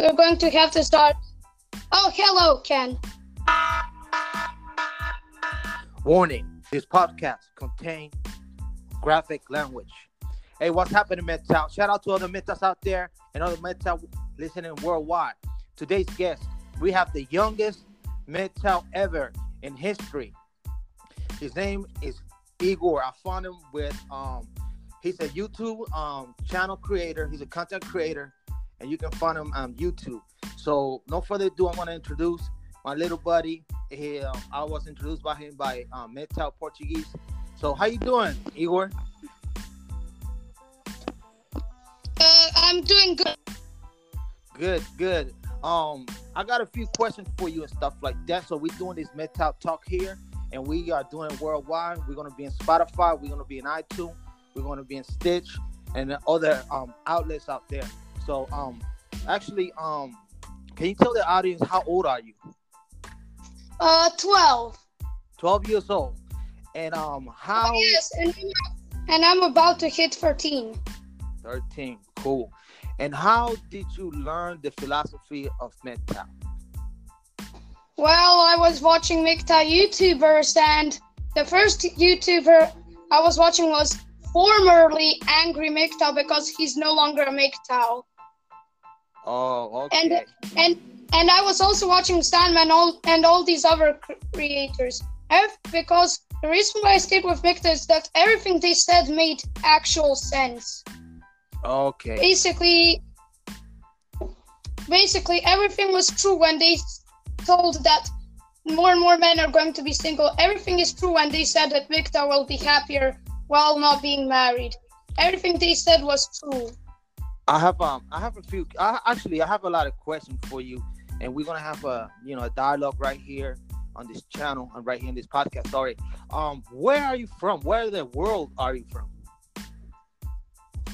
we're going to have to start. Oh, hello, Ken. Warning: This podcast contains graphic language. Hey, what's happening, MGTOW? Shout out to all the MGTOWs out there and all the MGTOW listening worldwide. Today's guest, we have the youngest MGTOW ever in history. His name is Igor. I found him with um he's a YouTube um channel creator, he's a content creator, and you can find him on YouTube. So no further ado, I want to introduce my little buddy. He, uh, I was introduced by him by um, MGTOW Portuguese. So how you doing, Igor? Uh, I'm doing good. Good, good. Um, I got a few questions for you and stuff like that. So we're doing this MGTOW Talk here, and we are doing it worldwide. We're gonna be in Spotify. We're gonna be in iTunes. We're gonna be in Stitch and other um, outlets out there. So um, actually, um, can you tell the audience how old are you? Uh, 12. 12 years old. And um, how? Oh, yes, and, and I'm about to hit 13. 13. Cool. And how did you learn the philosophy of MGTOW? Well, I was watching MGTOW YouTubers, and the first YouTuber I was watching was formerly Angry MGTOW because he's no longer a MGTOW. Oh, okay. And and and I was also watching Sandman all and all these other creators. Because the reason why I stayed with Victor is that everything they said made actual sense. Okay. Basically, basically everything was true when they told that more and more men are going to be single. Everything is true when they said that Victor will be happier while not being married. Everything they said was true. I have um I have a few I, actually I have a lot of questions for you and we're gonna have a you know a dialogue right here on this channel and right here in this podcast. Sorry. Um where are you from? Where in the world are you from?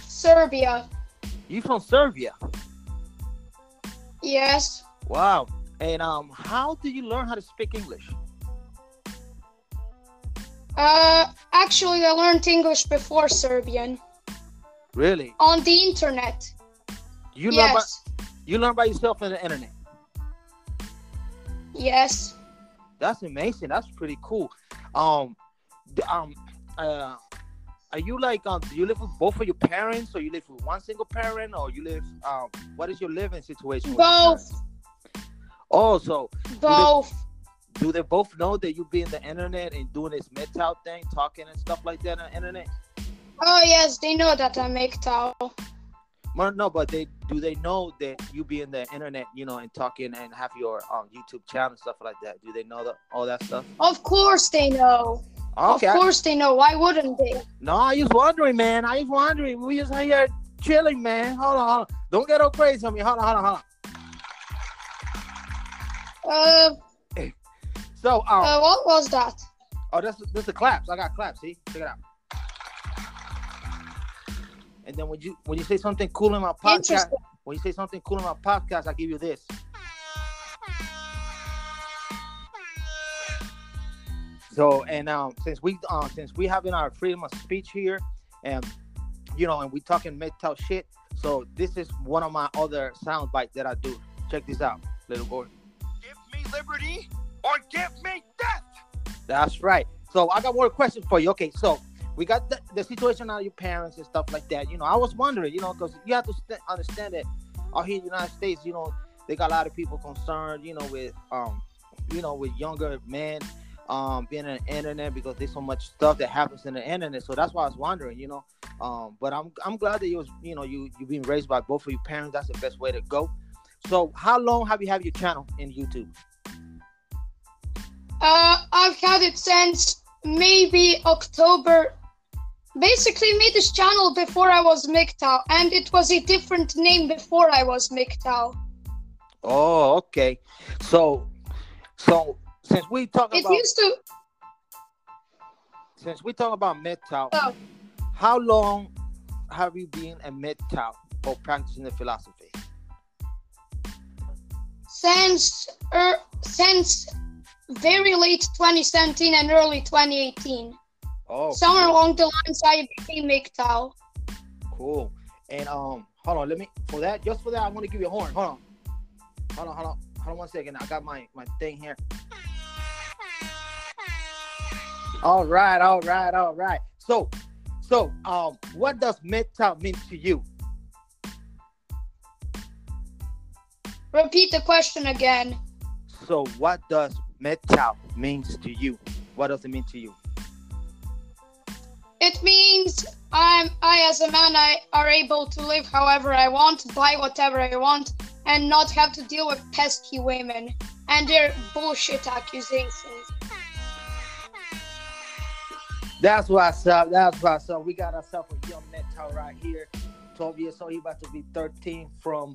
Serbia. You from Serbia? Yes. Wow. And um how did you learn how to speak English? Uh actually I learned English before Serbian. Really? On the internet. You yes. learn by you learn by yourself on the internet. Yes. That's amazing. That's pretty cool. Um, um, uh, are you like um? Do you live with both of your parents, or you live with one single parent, or you live um? What is your living situation? Both. Oh, so both. Do they, do they, both know that you be in the internet and doing this MGTOW thing, talking and stuff like that on the internet? Oh yes, they know that I make towel. Well, no, but they do they know that you be in the internet, you know, and talking and have your um, YouTube channel and stuff like that? Do they know that all that stuff? Of course they know. Okay. Of course they know. Why wouldn't they? No, I was wondering, man. I was wondering. We just here chilling, man. Hold on, hold on. Don't get all crazy on me. Hold on, hold on, hold on. Uh. So, um. Uh, what was that? Oh, that's that's the claps. I got claps. See, check it out. And then when you when you say something cool in my podcast, when you say something cool in my podcast, I give you this. So and um since we um since we having our freedom of speech here, and you know, and we talking MGTOW shit, so this is one of my other sound bites that I do. Check this out, little boy. Give me liberty or give me death. That's right. So I got more questions for you. Okay, so we got the, the situation of your parents and stuff like that. You know, I was wondering, you know, because you have to st- understand that out here in the United States, you know, they got a lot of people concerned, you know, with um, you know, with younger men um being on the internet because there's so much stuff that happens in the internet. So that's why I was wondering, you know. Um, but I'm I'm glad that you was, you know, you you being raised by both of your parents. That's the best way to go. So how long have you had your channel in YouTube? Uh, I've had it since maybe October basically made this channel before I was MGTOW, and it was a different name before I was MGTOW. Oh, okay. So, so since we talk it about used to, since we talk about MGTOW, oh. how long have you been a MGTOW or practicing the philosophy? Since er, since very late 2017 and early 2018. Oh, somewhere cool. along the lines, I became MGTOW. Cool. And um, hold on, let me for that. Just for that, I'm gonna give you a horn. Hold on. Hold on, hold on, hold on one second. I got my my thing here. All right, all right, all right. So, so um, what does MGTOW mean to you? Repeat the question again. So, what does MGTOW means to you? What does it mean to you? It means I'm I as a man I are able to live however I want, buy whatever I want, and not have to deal with pesky women and their bullshit accusations. That's what's up. That's what's up. We got ourselves a young MGTOW right here. 12 years old. He about to be 13 from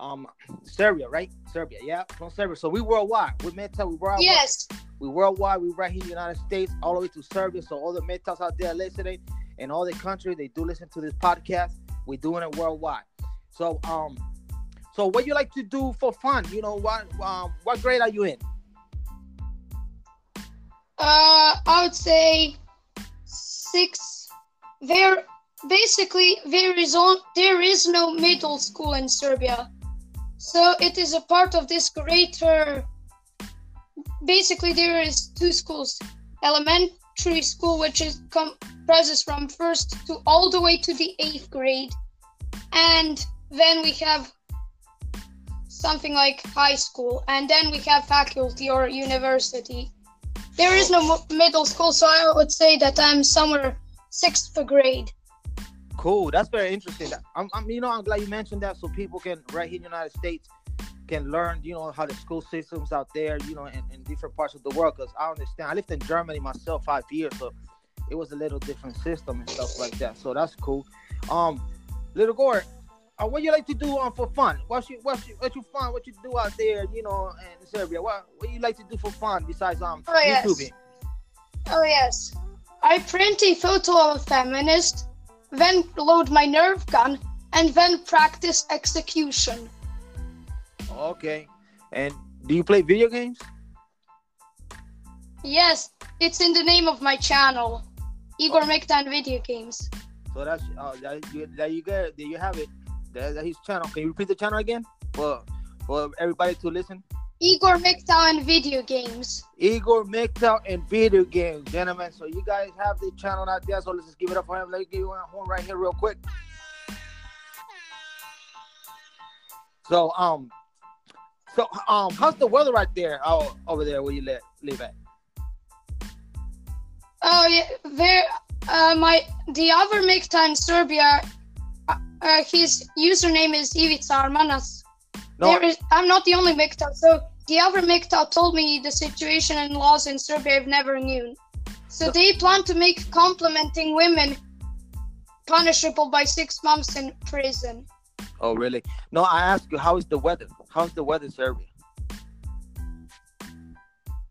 um Serbia, right? Serbia, yeah, from Serbia. So we worldwide. We MGTOW. We worldwide. Yes. We worldwide. We right here in the United States, all the way to Serbia. So all the MGTOWs out there listening in all the country, they do listen to this podcast. We're doing it worldwide. So um, so what you like to do for fun? You know what? Um, what grade are you in? Uh, I would say six. There, basically, there is on there is no middle school in Serbia, so it is a part of this greater. Basically, there is two schools: elementary school, which is comprises from first to all the way to the eighth grade, and then we have something like high school, and then we have faculty or university. There is no middle school, so I would say that I'm somewhere sixth grade. Cool. That's very interesting. I'm, I'm, you know, I'm glad you mentioned that so people can, right here in the United States, can learn, you know, how the school systems out there, you know, in, in different parts of the world. Because I understand, I lived in Germany myself five years, so it was a little different system and stuff like that. So that's cool. Um, little Igor, uh, what you like to do um, for fun? What's you, what's you, what you fun? What you do out there, you know, in Serbia? What, what you like to do for fun besides um Oh, yes. Oh yes, I print a photo of a feminist, then load my nerve gun, and then practice execution. Okay. And do you play video games? Yes, it's in the name of my channel, Igor MGTOW and Video Games. So that's uh, that, you, there you go. There you have it. There, that's his channel. Can you repeat the channel again for for everybody to listen? Igor MGTOW and Video Games. Igor MGTOW and video games, gentlemen. So you guys have the channel out there. So let's just give it up for him. Let me give you a horn right here, real quick. So um, so um, how's the weather right there? Oh, over there where you live, live at? Oh yeah, there. Uh, my the other MGTOW in Serbia. Uh, uh, his username is Ivica Armanas. No, There is. I'm not the only MGTOW. So the other MGTOW told me the situation and laws in Serbia I've never knew. So they plan to make complimenting women punishable by six months in prison. oh really? No, I ask you, how is the weather? How's the weather in Serbia?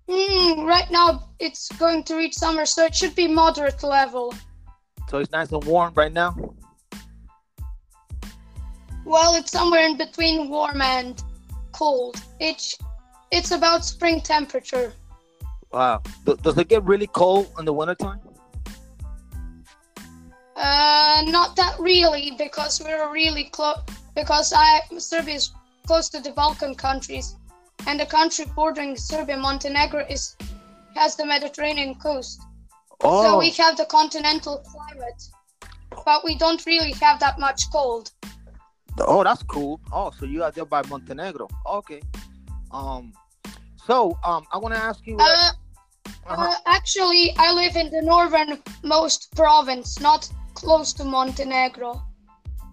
Hmm, right now it's going to reach summer, so it should be moderate level. So it's nice and warm right now. Well, it's somewhere in between warm and cold. It's it's about spring temperature. Wow. Does it get really cold in the wintertime? Uh, not that really, because we're really close. Because I Serbia is close to the Balkan countries, and the country bordering Serbia, Montenegro, is has the Mediterranean coast. Oh, So we have the continental climate, but we don't really have that much cold. Oh, that's cool. Oh, so you are there by Montenegro. Okay. Um, so um, I want to ask you. Uh, uh-huh. uh, actually, I live in the northernmost province, not close to Montenegro.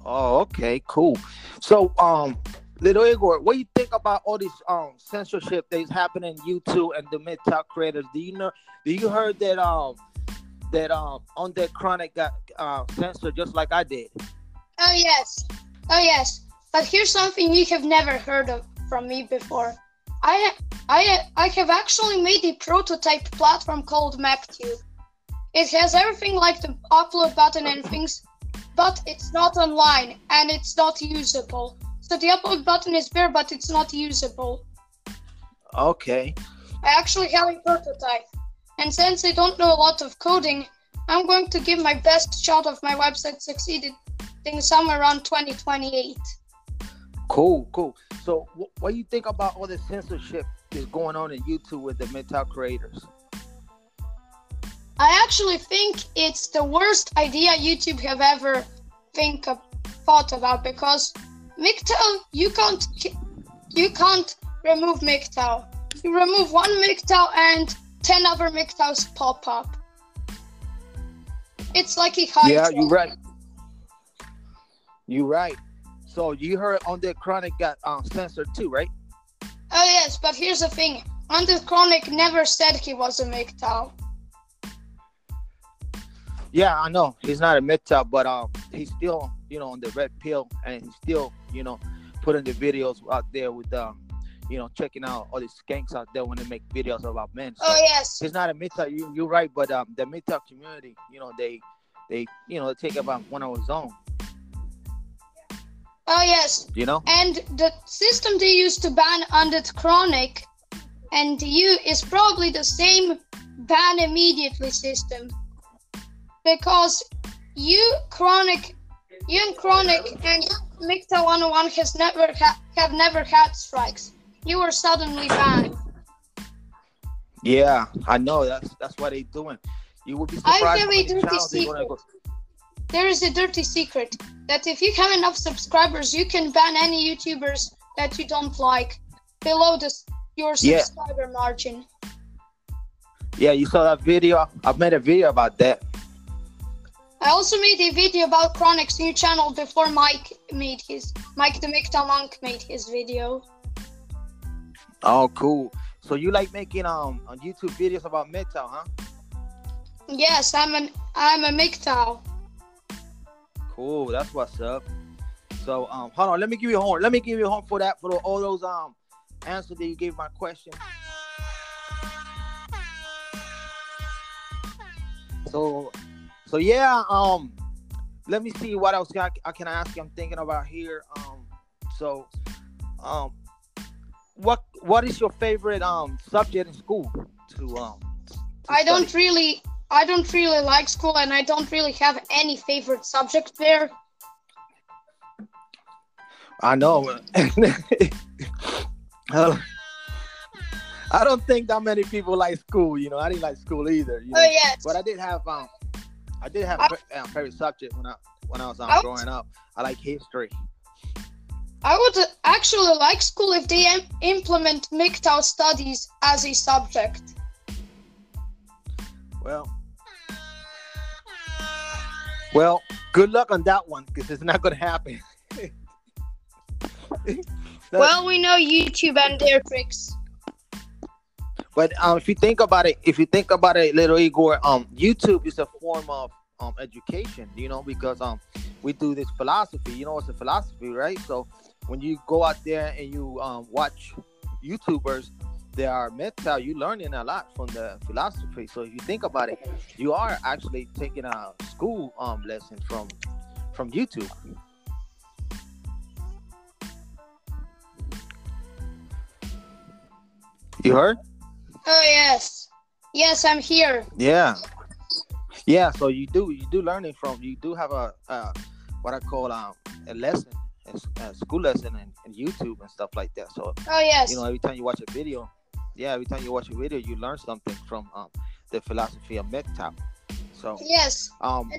Oh, okay, cool. So um, little Igor, what do you think about all this um censorship that is happening in YouTube and the mid top creators? Do you know? Do you heard that um that um Undead Chronic got uh censored just like I did? Oh yes, oh yes. But here's something you have never heard of from me before. I I I have actually made a prototype platform called MapTube. It has everything like the upload button and things, but it's not online and it's not usable. So the upload button is there, but it's not usable. Okay. I actually have a prototype. And since I don't know a lot of coding, I'm going to give my best shot of my website succeeding somewhere around 2028. Cool, cool. So, wh- what do you think about all the censorship is going on in YouTube with the MGTOW creators? I actually think it's the worst idea YouTube have ever think of, thought about because MGTOW you can't you can't remove MGTOW. You remove one MGTOW and ten other MGTOWs pop up. It's like a hydra. Yeah, you're right. You're right. So you heard Undead Chronic got um, censored too, right? Oh yes, but here's the thing. Undead Chronic never said he was a MGTOW. Yeah, I know he's not a MGTOW, but um, he's still you know on the red pill, and he's still you know putting the videos out there with um, you know checking out all these skanks out there when they make videos about men. So Oh yes. he's not a MGTOW. You you're right, but um, the MGTOW community, you know, they they you know they take about one of his own. Oh yes. You know. And the system they use to ban Undead Chronic and you is probably the same ban immediately system. Because you Chronic you and Chronic and MGTOW 101 has never ha- have never had strikes. You were suddenly banned. Yeah, I know. That's that's what they're doing. You would be I surprised. have how a many There is a dirty secret that if you have enough subscribers, you can ban any YouTubers that you don't like below the, your Yeah. subscriber margin. Yeah, you saw that video. I've made a video about that. I also made a video about Chronic's new channel before Mike made his Mike the MGTOW Monk made his video. Oh, cool. So you like making um on YouTube videos about MGTOW, huh? Yes, I'm an I'm a MGTOW. Cool. That's what's up. So um, hold on. Let me give you a horn. Let me give you a horn for that for the, all those um answers that you gave my question. So, so yeah. Um, let me see what else I, I can ask you. I'm thinking about here. Um, so, um, what what is your favorite um subject in school to um? to I don't really I don't really like school and I don't really have any favorite subject there. I know. I don't think that many people like school. You know, I didn't like school either. You know? Oh yes. But I did have um, I did have I- um, favorite subject when I when I was um, I growing up. I like history. I would actually like school if they im- implement MGTOW studies as a subject. Well, well, good luck on that one because it's not gonna happen. Well, we know YouTube and their tricks. But um, if you think about it, if you think about it, little Igor, um, YouTube is a form of um education, you know, because um we do this philosophy. You know, it's a philosophy, right? So when you go out there and you um watch YouTubers, they are meta. you're learning a lot from the philosophy. So if you think about it, you are actually taking a school um lesson from from YouTube. You heard? Oh yes, yes, I'm here. Yeah, yeah. So you do you do learning from you do have a uh, what I call um a lesson, a, school lesson in YouTube and stuff like that. So Oh yes. you know every time you watch a video, yeah, every time you watch a video, you learn something from um the philosophy of MGTOW. So yes. um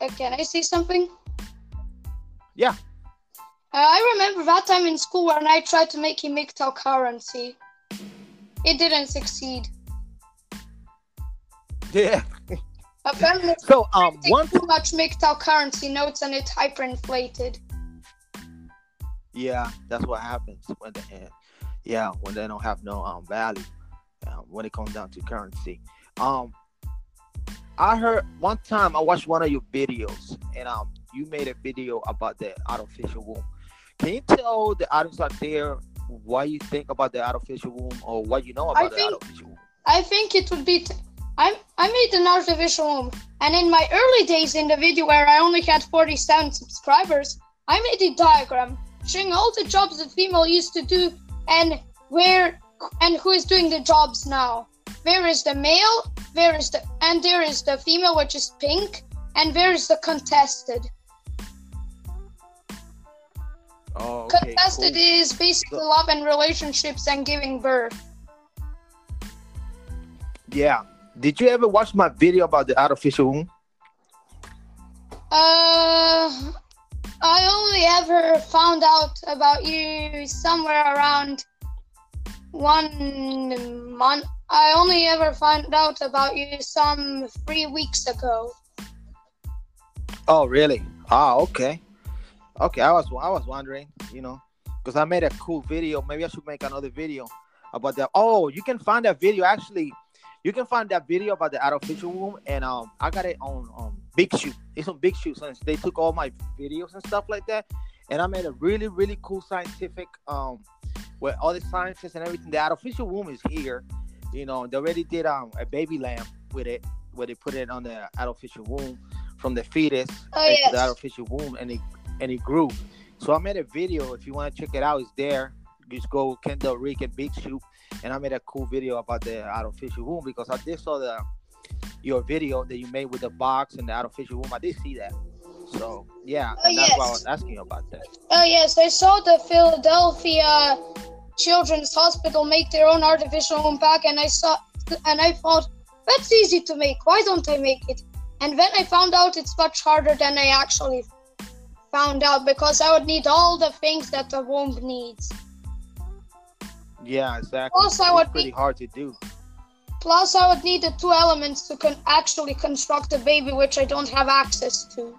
Uh, can I say something? Yeah. Uh, I remember that time in school when I tried to make a MGTOW currency. It didn't succeed. yeah. Apparently, So um one too much MGTOW currency notes and it hyperinflated. Yeah, that's what happens when they, uh, yeah, when they don't have no um value, um, when it comes down to currency. Um, I heard one time I watched one of your videos, and um, you made a video about the artificial womb. Can you tell the audience out there why you think about the artificial womb, or what you know I about the think- artificial womb? I think it would be. T- I I made an artificial womb, and in my early days in the video where I only had 47 subscribers, I made a diagram showing all the jobs the female used to do and where and who is doing the jobs now. Where is the male? Where is the and there is the female, which is pink, and where is the contested? Oh, okay. Contested cool. is basically So- love and relationships and giving birth. Yeah. Did you ever watch my video about the artificial womb? Uh, I only ever found out about you somewhere around one month. I only ever found out about you some three weeks ago. Oh, really? Ah, okay. Okay, I was I was wondering, you know, because I made a cool video. Maybe I should make another video about that. Oh, you can find that video actually. You can find that video about the artificial womb, and um, I got it on um BitChute. It's on BitChute since they took all my videos and stuff like that, and I made a really really cool scientific um, where all the scientists and everything. The artificial womb is here, you know. They already did um a baby lamb with it, where they put it on the artificial womb from the fetus Oh, into the artificial womb, and it and it grew. So I made a video. If you want to check it out, it's there. Just go Kendall Rick and BitChute, and I made a cool video about the artificial womb because I did saw the your video that you made with the box and the artificial womb. I did see that. So yeah, Oh, that's why I was asking you about that. Oh yes, I saw the Philadelphia Children's Hospital make their own artificial womb pack, and I saw, and I thought that's easy to make. Why don't I make it? And then I found out it's much harder than I actually found out because I would need all the things that the womb needs. Yeah, exactly. Also, I it's would pretty be- hard to do. Plus, I would need the two elements to con- actually construct a baby, which I don't have access to.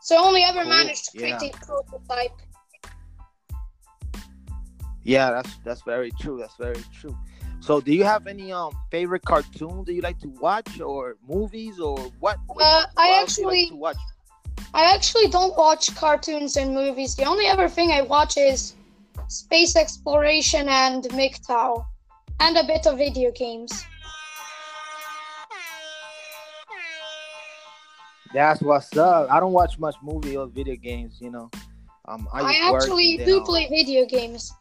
So I only ever managed to create yeah. a prototype. Yeah, that's that's very true. That's very true. So, do you have any um favorite cartoons that you like to watch, or movies, or what? Uh, what I else do you like actually- to watch. I actually don't watch cartoons and movies. The only other thing I watch is space exploration and MGTOW, and a bit of video games. That's what's up. I don't watch much movie or video games. You know, um, I, I, actually do play video games,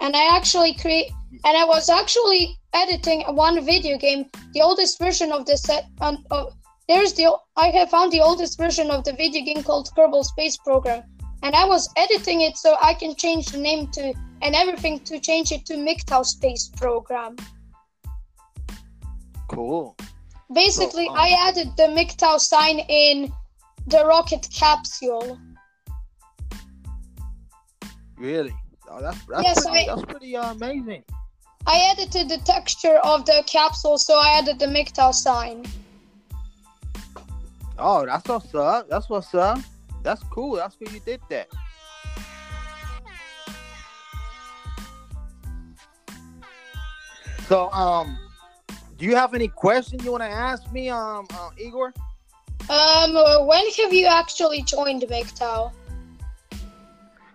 and I actually create. And I was actually editing one video game, the oldest version of the set. Um, of, there's the I have found the oldest version of the video game called Kerbal Space Program, and I was editing it so I can change the name to and everything to change it to MGTOW Space Program. Cool. Basically, um, I added the MGTOW sign in the rocket capsule. Really? Oh, that's that's Yes, pretty, I- that's pretty uh, amazing. I edited the texture of the capsule, so I added the MGTOW sign. Oh, that's what's up. That's what's up. That's cool. That's cool. You did that. So, um, do you have any questions you want to ask me, um, uh, Igor? Um, when have you actually joined MGTOW?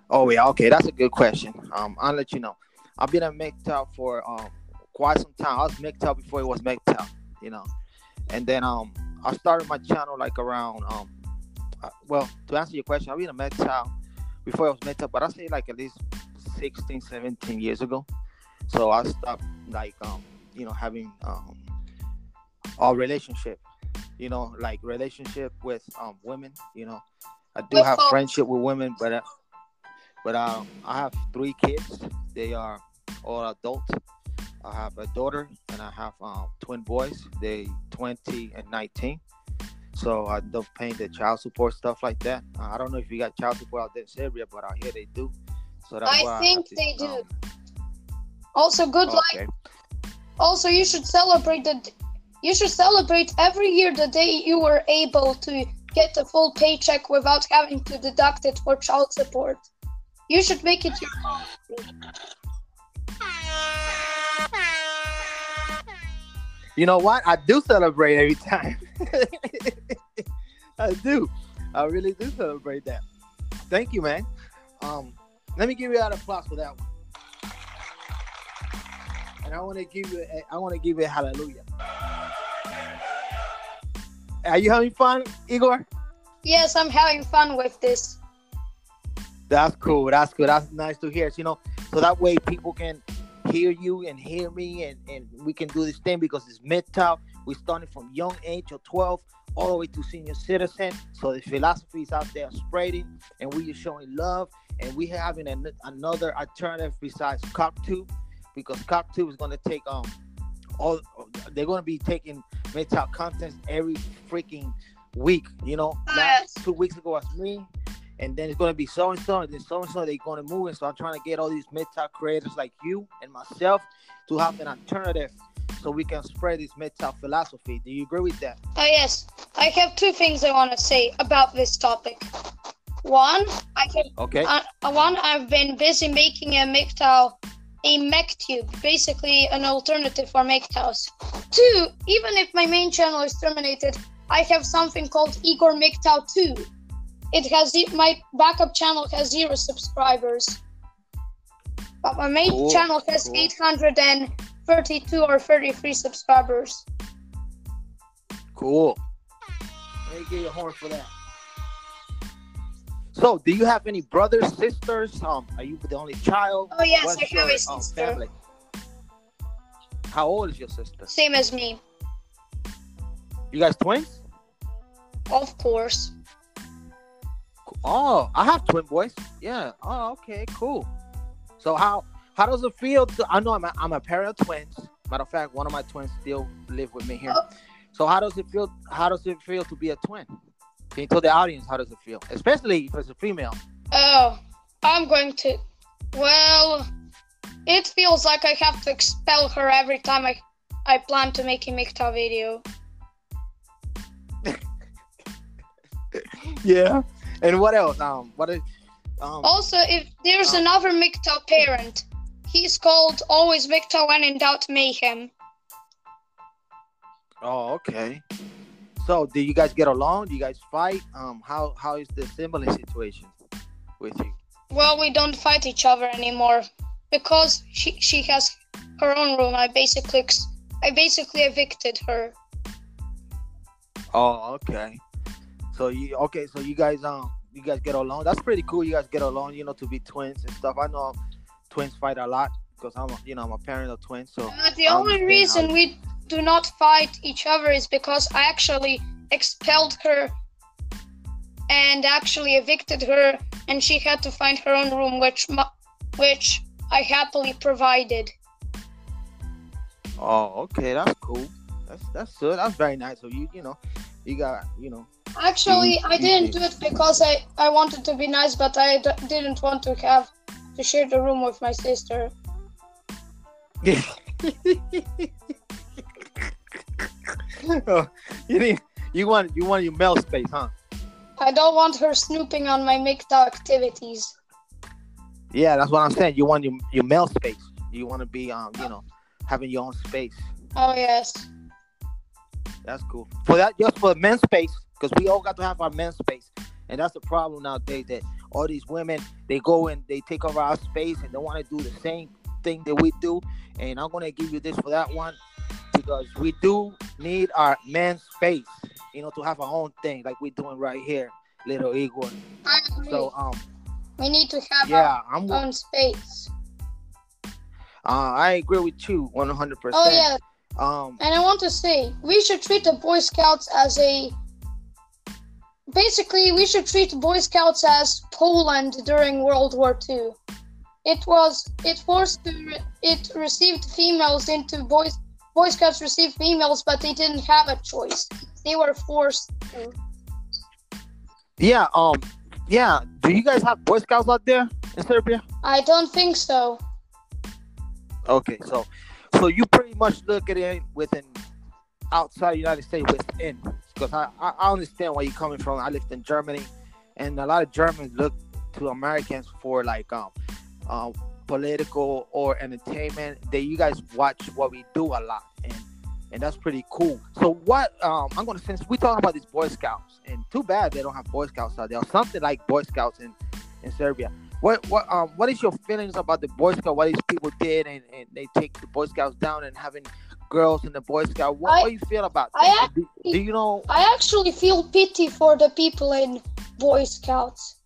Oh yeah, okay, that's a good question. Um, I'll let you know. I've been at MGTOW for um quite some time. I was MGTOW before it was MGTOW, you know. And then um I started my channel like around um uh, well to answer your question, I've been at MGTOW before it was MGTOW, but I say like at least 16, 17 years ago. So I stopped like um you know having um a relationship, you know, like relationship with um women, you know. I do have friendship with women, but uh, but um, I have three kids. They are all adults. I have a daughter and I have um, twin boys. They 20 and 19. So I don't pay the child support stuff like that. Uh, I don't know if you got child support out there in area, but out here they do. So that's I why think have to, they do. um, Also, good luck. Also, you should celebrate the. You should celebrate every year the day you were able to get a full paycheck without having to deduct it for child support. You should make it your policy. You know what? I do celebrate every time. I do. I really do celebrate that. Thank you, man. Um, let me give you an applause for that one. And I want to give you, a, I want to give you a hallelujah. Are you having fun, Igor? Yes, I'm having fun with this. That's cool. That's good. That's nice to hear. You know, so that way people can hear you and hear me, and, and we can do this thing because it's MGTOW. We started from young age of 12 all the way to senior citizen. So the philosophy is out there spreading, and we are showing love, and we having an, another alternative besides CocTube, because Cop Two is going to take um all they're going to be taking MGTOW contents every freaking week. You know, last two weeks ago was me, and then it's going to be so and so, and then so and so they're going to move. And so I'm trying to get all these MGTOW creators like you and myself to have an alternative so we can spread this MGTOW philosophy. Do you agree with that? Oh, yes. I have two things I want to say about this topic. One, I can. Okay. Uh, one, I've been busy making a MGTOW, a MechTube, basically an alternative for MGTOWs. Two, even if my main channel is terminated, I have something called Igor MGTOW 2. It has my backup channel has zero subscribers, but my main Cool, channel has cool. 832 or 33 subscribers. Cool. Let me get your horn for that. So, do you have any brothers, sisters? Um, are you the only child? Oh yes, What's I have your, a um, sister, family? How old is your sister? same as me, You guys twins? of course. Oh, I have twin boys. Yeah. Oh, okay, cool. So how how does it feel to? I know I'm a, I'm a pair of twins. Matter of fact, one of my twins still live with me here. Oh. So how does it feel? How does it feel to be a twin? Can you tell the audience how does it feel, especially if it's a female? Oh, I'm going to. Well, it feels like I have to expel her every time I I plan to make a MGTOW video. Yeah. And what else? Um, what is? Um, Also, if there's Oh. another MGTOW parent, he's called Always MGTOW When in Doubt Mayhem. oh, okay. So, do you guys get along? Do you guys fight? Um, how how is the sibling situation with you? Well, we don't fight each other anymore because she she has her own room. I basically I basically evicted her. Oh, okay. So you okay? So you guys um you guys get along. That's pretty cool. You guys get along. You know, to be twins and stuff. I know twins fight a lot because I'm a, you know I'm a parent of twins. So Uh, the only reason we do not fight each other is because I actually expelled her and actually evicted her, and she had to find her own room, which which I happily provided. oh okay, that's cool. That's that's good. That's very nice. So you you know you got you know Actually, Mhm, I didn't do it because I I wanted to be nice, but I d- didn't want to have to share the room with my sister. Oh, you need you want you want your male space, huh? I don't want her snooping on my MGTOW activities. Yeah, that's what I'm saying. You want your your male space. You want to be um you know having your own space. Oh yes. That's cool. For that, just for men's space, because we all got to have our men's space, and that's the problem nowadays. That all these women they go and they take over our space and they want to do the same thing that we do. And I'm gonna give you this for that one, because we do need our men's space, you know, to have our own thing like we're doing right here, little Igor. So um, we need to have yeah, I'm. our Uh, own space. I agree with you 100. percent Oh yeah, Um. and I want to say we should treat the Boy Scouts as a. Basically, we should treat Boy Scouts as Poland during World War II. It was it forced to re- it received females into boys. Boy Scouts received females, but they didn't have a choice. They were forced to. Yeah. Um. Yeah. Do you guys have Boy Scouts out there in Serbia? I don't think so. Okay, so so you pretty much look at it within outside the United States within because I, I understand where you're coming from. I lived in Germany, and a lot of Germans look to Americans for like um um political or entertainment. That you guys watch what we do a lot, and and that's pretty cool. So what um I'm gonna since we talking about these Boy Scouts, and too bad they don't have Boy Scouts out there, or something like Boy Scouts in in Serbia. What what um what is your feelings about the Boy Scout? What these people did and, and they take the Boy Scouts down and having girls in the Boy Scout. What, I- what do you feel about I that? Do, do you know? I actually feel pity for the people in Boy Scouts.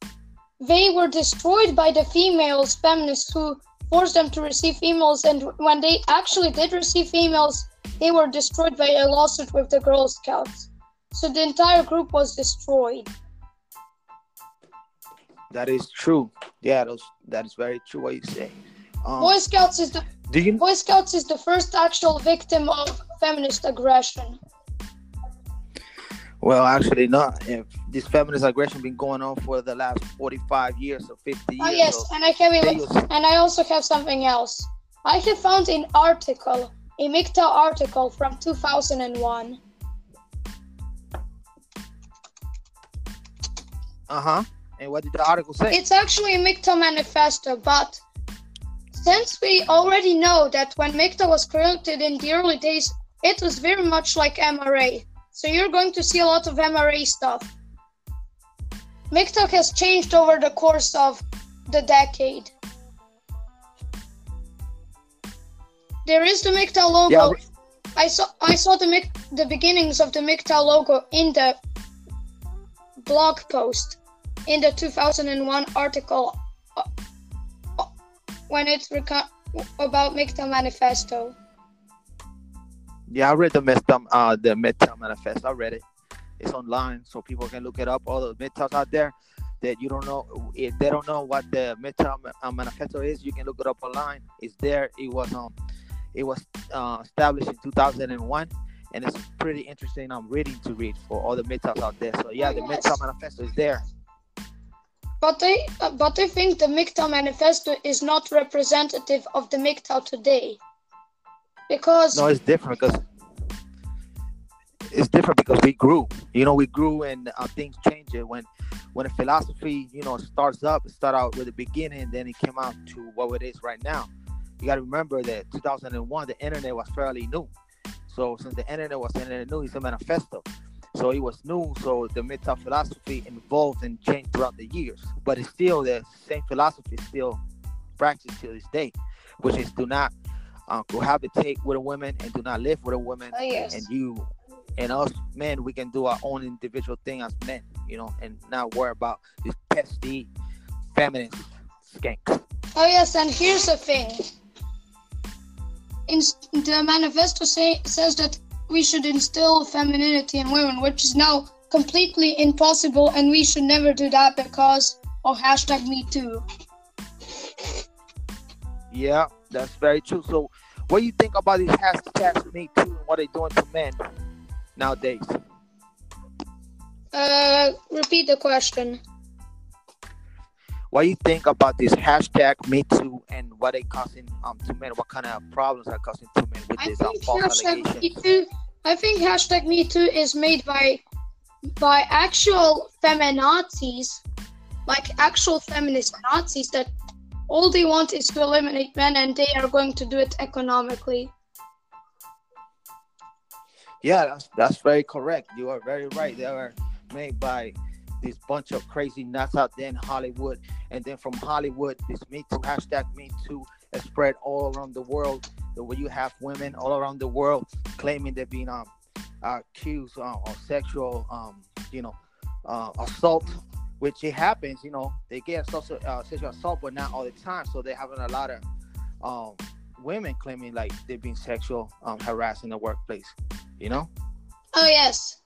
They were destroyed by the females, feminists who forced them to receive females, and when they actually did receive females, they were destroyed by a lawsuit with the Girl Scouts. So the entire group was destroyed. That is true. Yeah, those, that is very true what you say. Um, Boy Scouts is the you Boy Scouts is the first actual victim of feminist aggression. Well, actually, not. If this feminist aggression been going on for the last forty-five years or fifty years. Oh yes, so and I have they a, and I also have something else. I have found an article, a MGTOW article from 2001. uh-huh. And what did the article say? It's actually a MGTOW manifesto, but since we already know that when MGTOW was created in the early days, it was very much like MRA. So you're going to see a lot of MRA stuff. MGTOW has changed over the course of the decade. There is the MGTOW logo. Yeah, I saw I saw the Mic- the beginnings of the MGTOW logo in the blog post in the 2001 article uh, uh, when it's reco- about MGTOW manifesto. Yeah, I read the MGTOW, uh, the MGTOW Manifest. I read it. It's online, so people can look it up. All the MGTOWs out there that you don't know, if they don't know what the MGTOW uh, Manifesto is, you can look it up online. It's there. It was um, it was uh, established in 2001, and it's pretty interesting. I'm reading to read for all the MGTOWs out there. So yeah, the Yes. MGTOW Manifesto is there. But I uh, but I think the MGTOW manifesto is not representative of the MGTOW today. Because No, it's different because it's different because we grew. You know, we grew and uh, things change. It when when a philosophy, you know, starts up, it start out with the beginning, then it came out to what it is right now. You got to remember that 2001, the internet was fairly new. So since the internet was internet new, it's a manifesto. So it was new. So the MGTOW philosophy evolved and changed throughout the years. But it's still the same philosophy, still practiced to this day, which is do not uh, cohabitate with a woman and do not live with a woman. Oh, yes. And you and us men, we can do our own individual thing as men, you know, and not worry about this pesky feminist skanks. Oh yes, and here's the thing. In the manifesto say, says that we should instill femininity in women, which is now completely impossible, and we should never do that because of hashtag Me Too. Yeah, that's very true. So, what do you think about these hashtags Me Too and what they're doing to men nowadays? Uh, repeat the question. What do you think about this hashtag Me Too and what they causing um to men? What kind of problems are causing to men with I this um, think false hashtag Me? Too. I think hashtag Me Too is made by by actual feminazis, like actual feminist Nazis that all they want is to eliminate men, and they are going to do it economically. Yeah, that's that's very correct. You are very right. They were made by this bunch of crazy nuts out there in Hollywood, and then from Hollywood, this Me Too hashtag Me Too spread all around the world. The way you have women all around the world claiming they're being um accused uh, of sexual um you know uh, assault, which it happens. You know they get social, uh, sexual assault, but not all the time. So they're having a lot of um women claiming like they're being sexual um, harassed in the workplace. You know. Oh yes.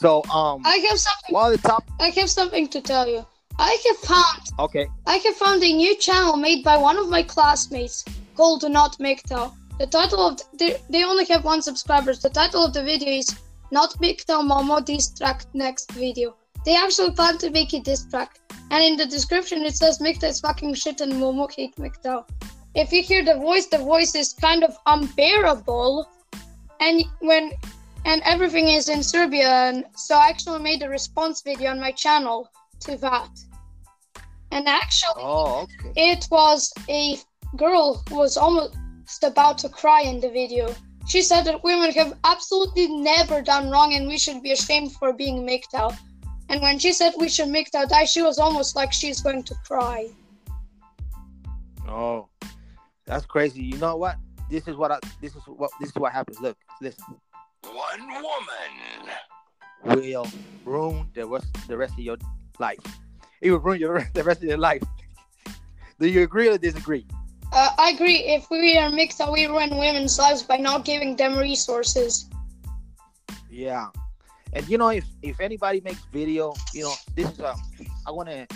So um, I have something. while the top, I have something to tell you. I have found. okay, I have found a new channel made by one of my classmates called Not MGTOW. The title of the, they, they only have one subscriber. The title of the video is Not MGTOW Momo Diss Track Next Video. They actually plan to make a diss track, and in the description it says MGTOW is fucking shit and Momo hate MGTOW. If you hear the voice, the voice is kind of unbearable, and when and everything is in Serbian. So I actually made a response video on my channel to that. And actually, oh okay, it was a girl who was almost about to cry in the video. She said that women have absolutely never done wrong and we should be ashamed for being MGTOW. And when she said we should MGTOW die, she was almost like she's going to cry. oh, that's crazy. You know what? This is what I, this is what this is what happens. Look, listen, One woman. will ruin the rest the rest of your life. it will ruin your the rest of your life. Do you agree or disagree? Uh, I agree. If we are mixed we ruin women's lives by not giving them resources. Yeah, and you know if if anybody makes video, you know this is um I wanna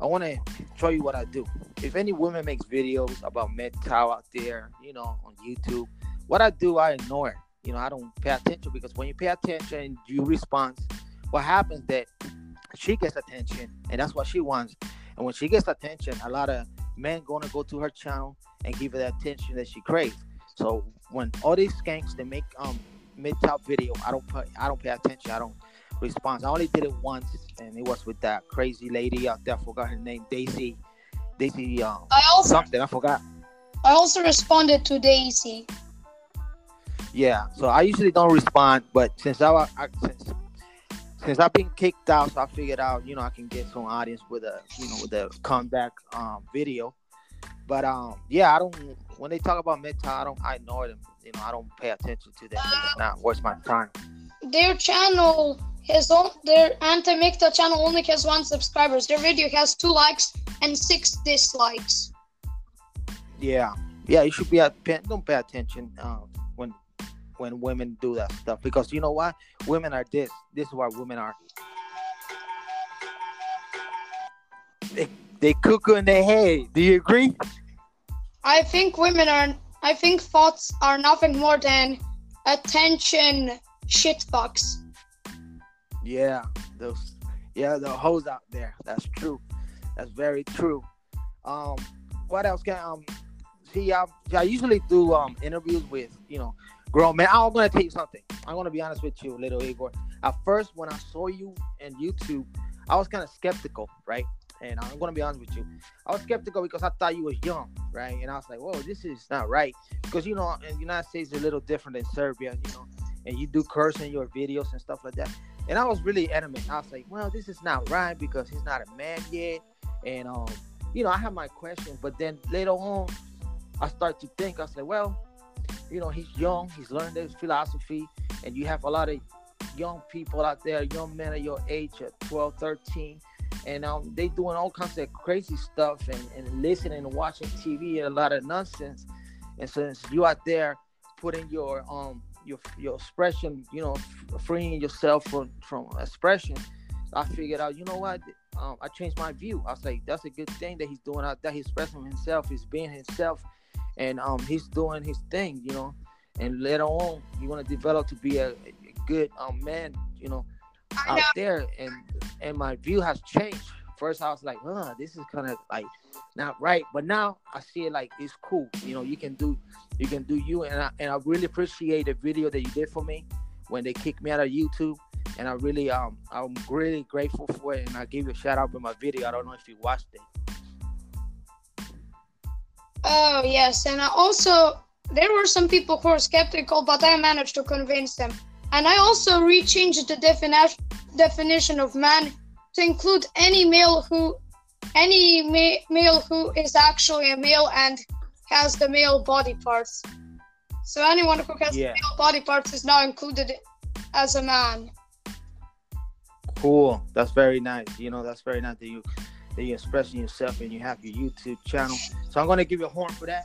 I wanna show you what I do. If any woman makes videos about MGTOW out there, you know on YouTube, what I do I ignore. it. You know I don't pay attention because when you pay attention and you respond, what happens that she gets attention and that's what she wants. And when she gets attention, a lot of men gonna go to her channel and give her the attention that she craves. So when all these skanks they make um mid top video, I don't pay I don't pay attention. I don't respond. I only did it once, and it was with that crazy lady out there. I forgot her name, Daisy. Daisy um I also something. I forgot. I also responded to Daisy. Yeah. So I usually don't respond, but since I, I since since I've been kicked out, so I figured out, you know, I can get some audience with a, you know, with a comeback um, video. But um, yeah, I don't. When they talk about MGTOW, I don't. I ignore them. You know, I don't pay attention to them. It's not worth my time. Their channel has on their anti-MGTOW channel only has one subscribers. Their video has two likes and six dislikes. Yeah, yeah. You should be at. Don't pay attention um, when women do that stuff because you know why? Women are this. This is why women are. They they cuckoo in their head. Do you agree? I think women are. I think thoughts are nothing more than attention shitbox. Yeah, those yeah, the hoes out there. That's true. That's very true. Um, what else can um see I, I usually do um interviews with, you know, grown man. I'm gonna tell you something. I'm gonna be honest with you, little Igor. At first when I saw you in YouTube, I was kind of skeptical, right? And I'm gonna be honest with you. I was skeptical because I thought you was young, right? And I was like, whoa, this is not right. Because you know, in the United States is a little different than Serbia, you know, and you do curse in your videos and stuff like that. And I was really adamant. I was like, well, this is not right because he's not a man yet. And um, you know, I have my questions, but then later on, I start to think, I was like, well, you know, he's young, he's learned his philosophy, and you have a lot of young people out there, young men of your age at 12, 13, and um, they doing all kinds of crazy stuff and, and listening and watching TV and a lot of nonsense. And since you out there putting your um your your expression, you know, freeing yourself from from expression, I figured out, you know what? Um, I changed my view. I was like, that's a good thing that he's doing out there. He's expressing himself. He's being himself, and um, he's doing his thing, you know. And later on, you want to develop to be a, a good um man, you know, out know. there. And and my view has changed. First, I was like, huh, this is kind of like not right. But now I see it like it's cool. You know, you can do you can do you, and I and I really appreciate the video that you did for me when they kicked me out of YouTube. And I really um I'm really grateful for it, and I gave you a shout out in my video. I don't know if you watched it. Oh yes, and I also there were some people who were skeptical, but I managed to convince them. And I also rechanged the definition definition of man to include any male who any ma- male who is actually a male and has the male body parts. So anyone who has Yeah. male body parts is now included as a man. Cool. That's very nice. You know, that's very nice that you that you're expressing yourself and you have your YouTube channel. So I'm gonna give you a horn for that.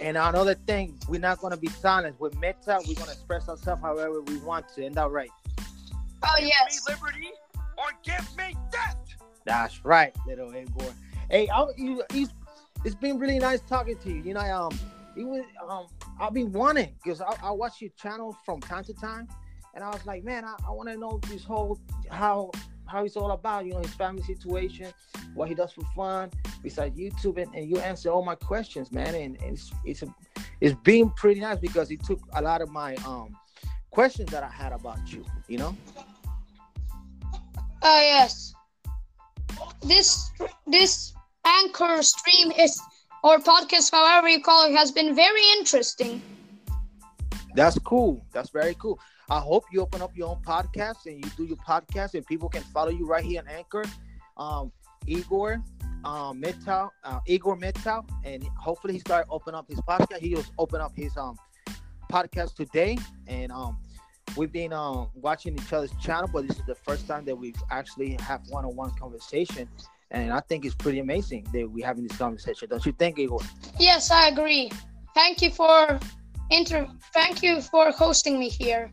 And another thing, we're not gonna be silent. With MGTOW, we're gonna express ourselves however we want to. Isn't that right? Oh Give yes. me liberty or give me death. That's right, little A boy. Hey, I, you, he's, it's been really nice talking to you. You know, um, it was, um, I've been wanting because I, I watch your channel from time to time, and I was like, man, I, I want to know this whole how how it's all about. You know, his family situation, what he does for fun besides YouTube, and, and you answer all my questions, man. And, and it's it's a, it's been pretty nice because he took a lot of my um questions that I had about you. You know. Oh yes. This this anchor stream is or podcast, however you call it, has been very interesting. That's cool. That's very cool. I hope you open up your own podcast and you do your podcast and people can follow you right here on Anchor. Um, Igor um, MGTOW, uh, Igor MGTOW, and hopefully he start open up his podcast. He will open up his um podcast today, and um, we've been um watching each other's channel, but this is the first time that we've actually have one-on-one conversation, and I think it's pretty amazing that we're having this conversation. Don't you think, Igor? Yes, I agree. Thank you for inter. Thank you for hosting me here.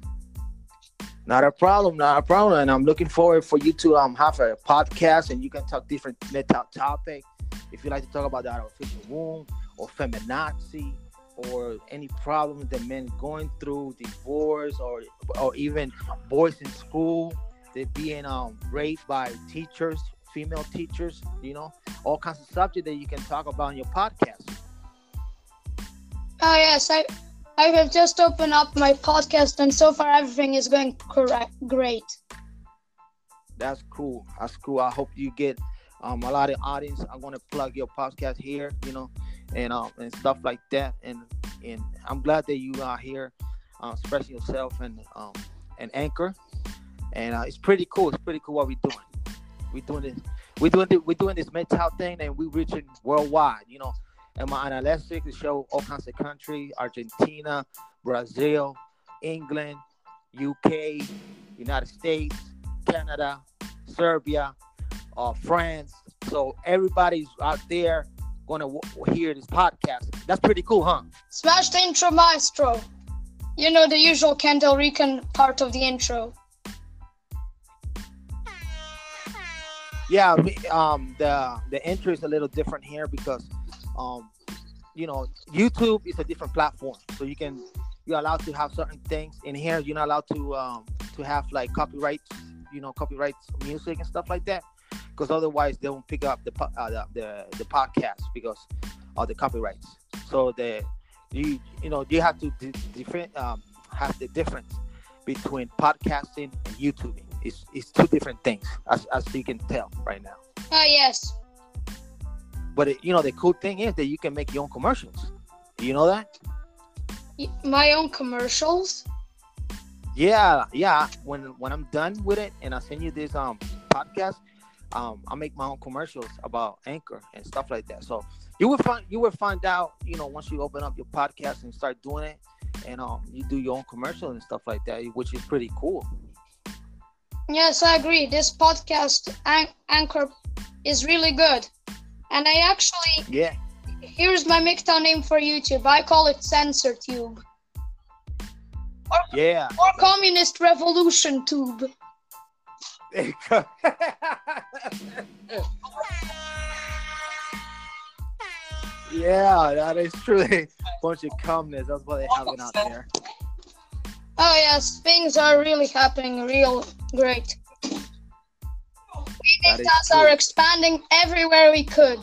Not a problem, not a problem. And I'm looking forward for you to um have a podcast and you can talk different MGTOW topic. If you like to talk about the artificial womb or feminazi or any problem that men going through, divorce or or even boys in school, they being um raped by teachers, female teachers, you know, all kinds of subject that you can talk about in your podcast. Oh yes, I I have just opened up my podcast, and so far everything is going correct, great. That's cool. That's cool. I hope you get um, a lot of audience. I'm gonna plug your podcast here, you know, and um and stuff like that. And and I'm glad that you are here, uh, expressing yourself and um and anchor. And uh, it's pretty cool. It's pretty cool what we're doing. We're doing this. We're doing this, we're doing this MGTOW thing, and we're reaching worldwide. You know, and my analytics show all kinds of countries: Argentina, Brazil, England, UK, United States, Canada, Serbia, uh, France. So everybody's out there going to w- hear this podcast. That's pretty cool, huh? Smash the intro, maestro. You know the usual Kendelrican part of the intro. Yeah, um, the the intro is a little different here because, um, you know, YouTube is a different platform, so you can you're allowed to have certain things in here. You're not allowed to um to have like copyrights, you know, copyrights music and stuff like that, because otherwise they won't pick up the uh, the, the the podcast because of the copyrights. So the you you know you have to di- different um have the difference between podcasting and YouTubing. It's it's two different things, as as you can tell right now. Ah yes. But it, you know the cool thing is that you can make your own commercials. Do you know that? My own commercials. Yeah, yeah. When when I'm done with it and I send you this um podcast, um I make my own commercials about Anchor and stuff like that. So you will find you will find out, you know, once you open up your podcast and start doing it, and um you do your own commercial and stuff like that, which is pretty cool. Yes, I agree. This podcast an- anchor is really good. And I actually Yeah. here's my MGTOW name for YouTube. I call it Censor Tube Yeah. or Communist Revolution Tube. There you go. yeah, that is truly a bunch of communists. That's what they have out there. Oh yes, things are really happening real great. That are expanding everywhere we could.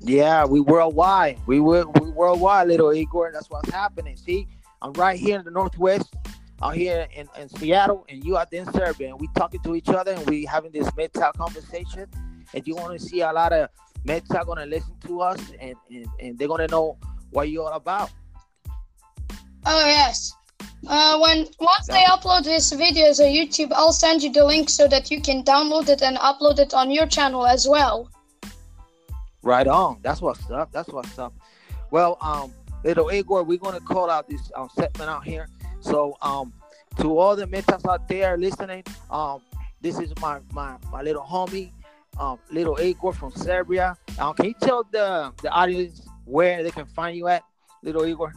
Yeah, we worldwide. We were we worldwide, little Igor. That's what's happening. See, I'm right here in the Northwest. I'm here in, in Seattle, and you out there in Serbia, and we talking to each other, and we having this MGTOW conversation. And you want to see a lot of MGTOW gonna listen to us, and, and, and they're gonna know what you're all about. Oh yes. Uh, when once they upload this video to YouTube, I'll send you the link so that you can download it and upload it on your channel as well. Right on. That's what's up. That's what's up. Well, um, little Igor, we're gonna call out this um, segment out here. So, um, to all the MGTOWs out there listening, um, this is my my my little homie, um, little Igor from Serbia. Um, can you tell the the audience where they can find you at, little Igor?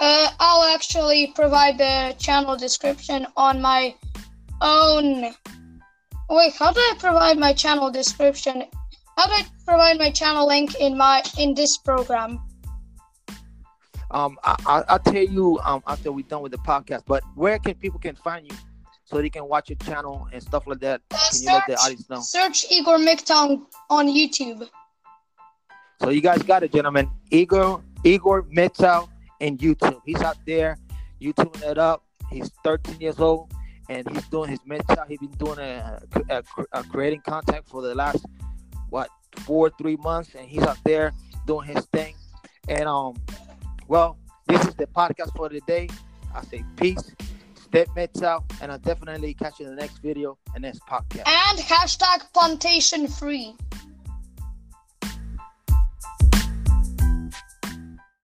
Uh, I'll actually provide the channel description on my own. Wait, how do I provide my channel description? How do I provide my channel link in my in this program? Um, I, I, I'll tell you um after we're done with the podcast. But where can people can find you so they can watch your channel and stuff like that? Uh, Can you let the search, audience know? search Igor MGTOW on YouTube. So you guys got it, gentlemen. Igor Igor MGTOW and YouTube. He's out there, YouTubing it up. He's 13 years old and he's doing his MGTOW. He's been doing a, a, a creating content for the last what four three months, and he's out there doing his thing. And um, well, this is the podcast for today. I say peace, step MGTOW, and I'll definitely catch you in the next video and next podcast. And hashtag plantation free.